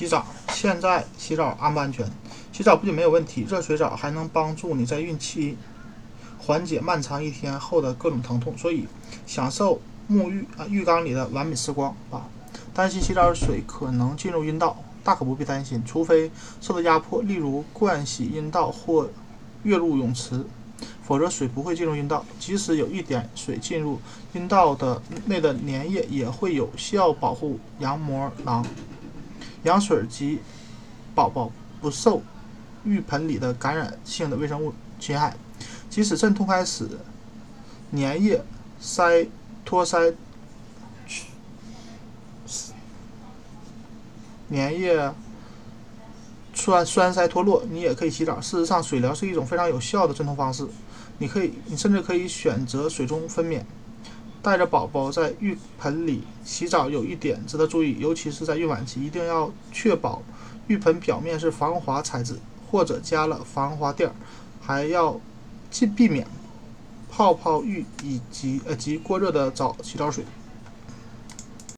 洗澡，现在洗澡安不安全？洗澡不仅没有问题，热水澡还能帮助你在孕期缓解漫长一天后的各种疼痛，所以享受沐浴啊浴缸里的完美时光啊。担心洗澡水可能进入阴道，大可不必担心，除非受到压迫，例如灌洗阴道或跃入泳池，否则水不会进入阴道。即使有一点水进入阴道的内的粘液，也会有效保护羊膜囊。羊水及宝宝不受浴盆里的感染性的微生物侵害。即使阵痛开始，粘液塞脱塞，粘液栓栓塞脱落，你也可以洗澡。事实上，水疗是一种非常有效的镇痛方式。你可以，你甚至可以选择水中分娩。带着宝宝在浴盆里洗澡有一点值得注意，尤其是在孕晚期，一定要确保浴盆表面是防滑材质或者加了防滑垫儿，还要尽避免泡泡浴以及呃及过热的澡洗澡水。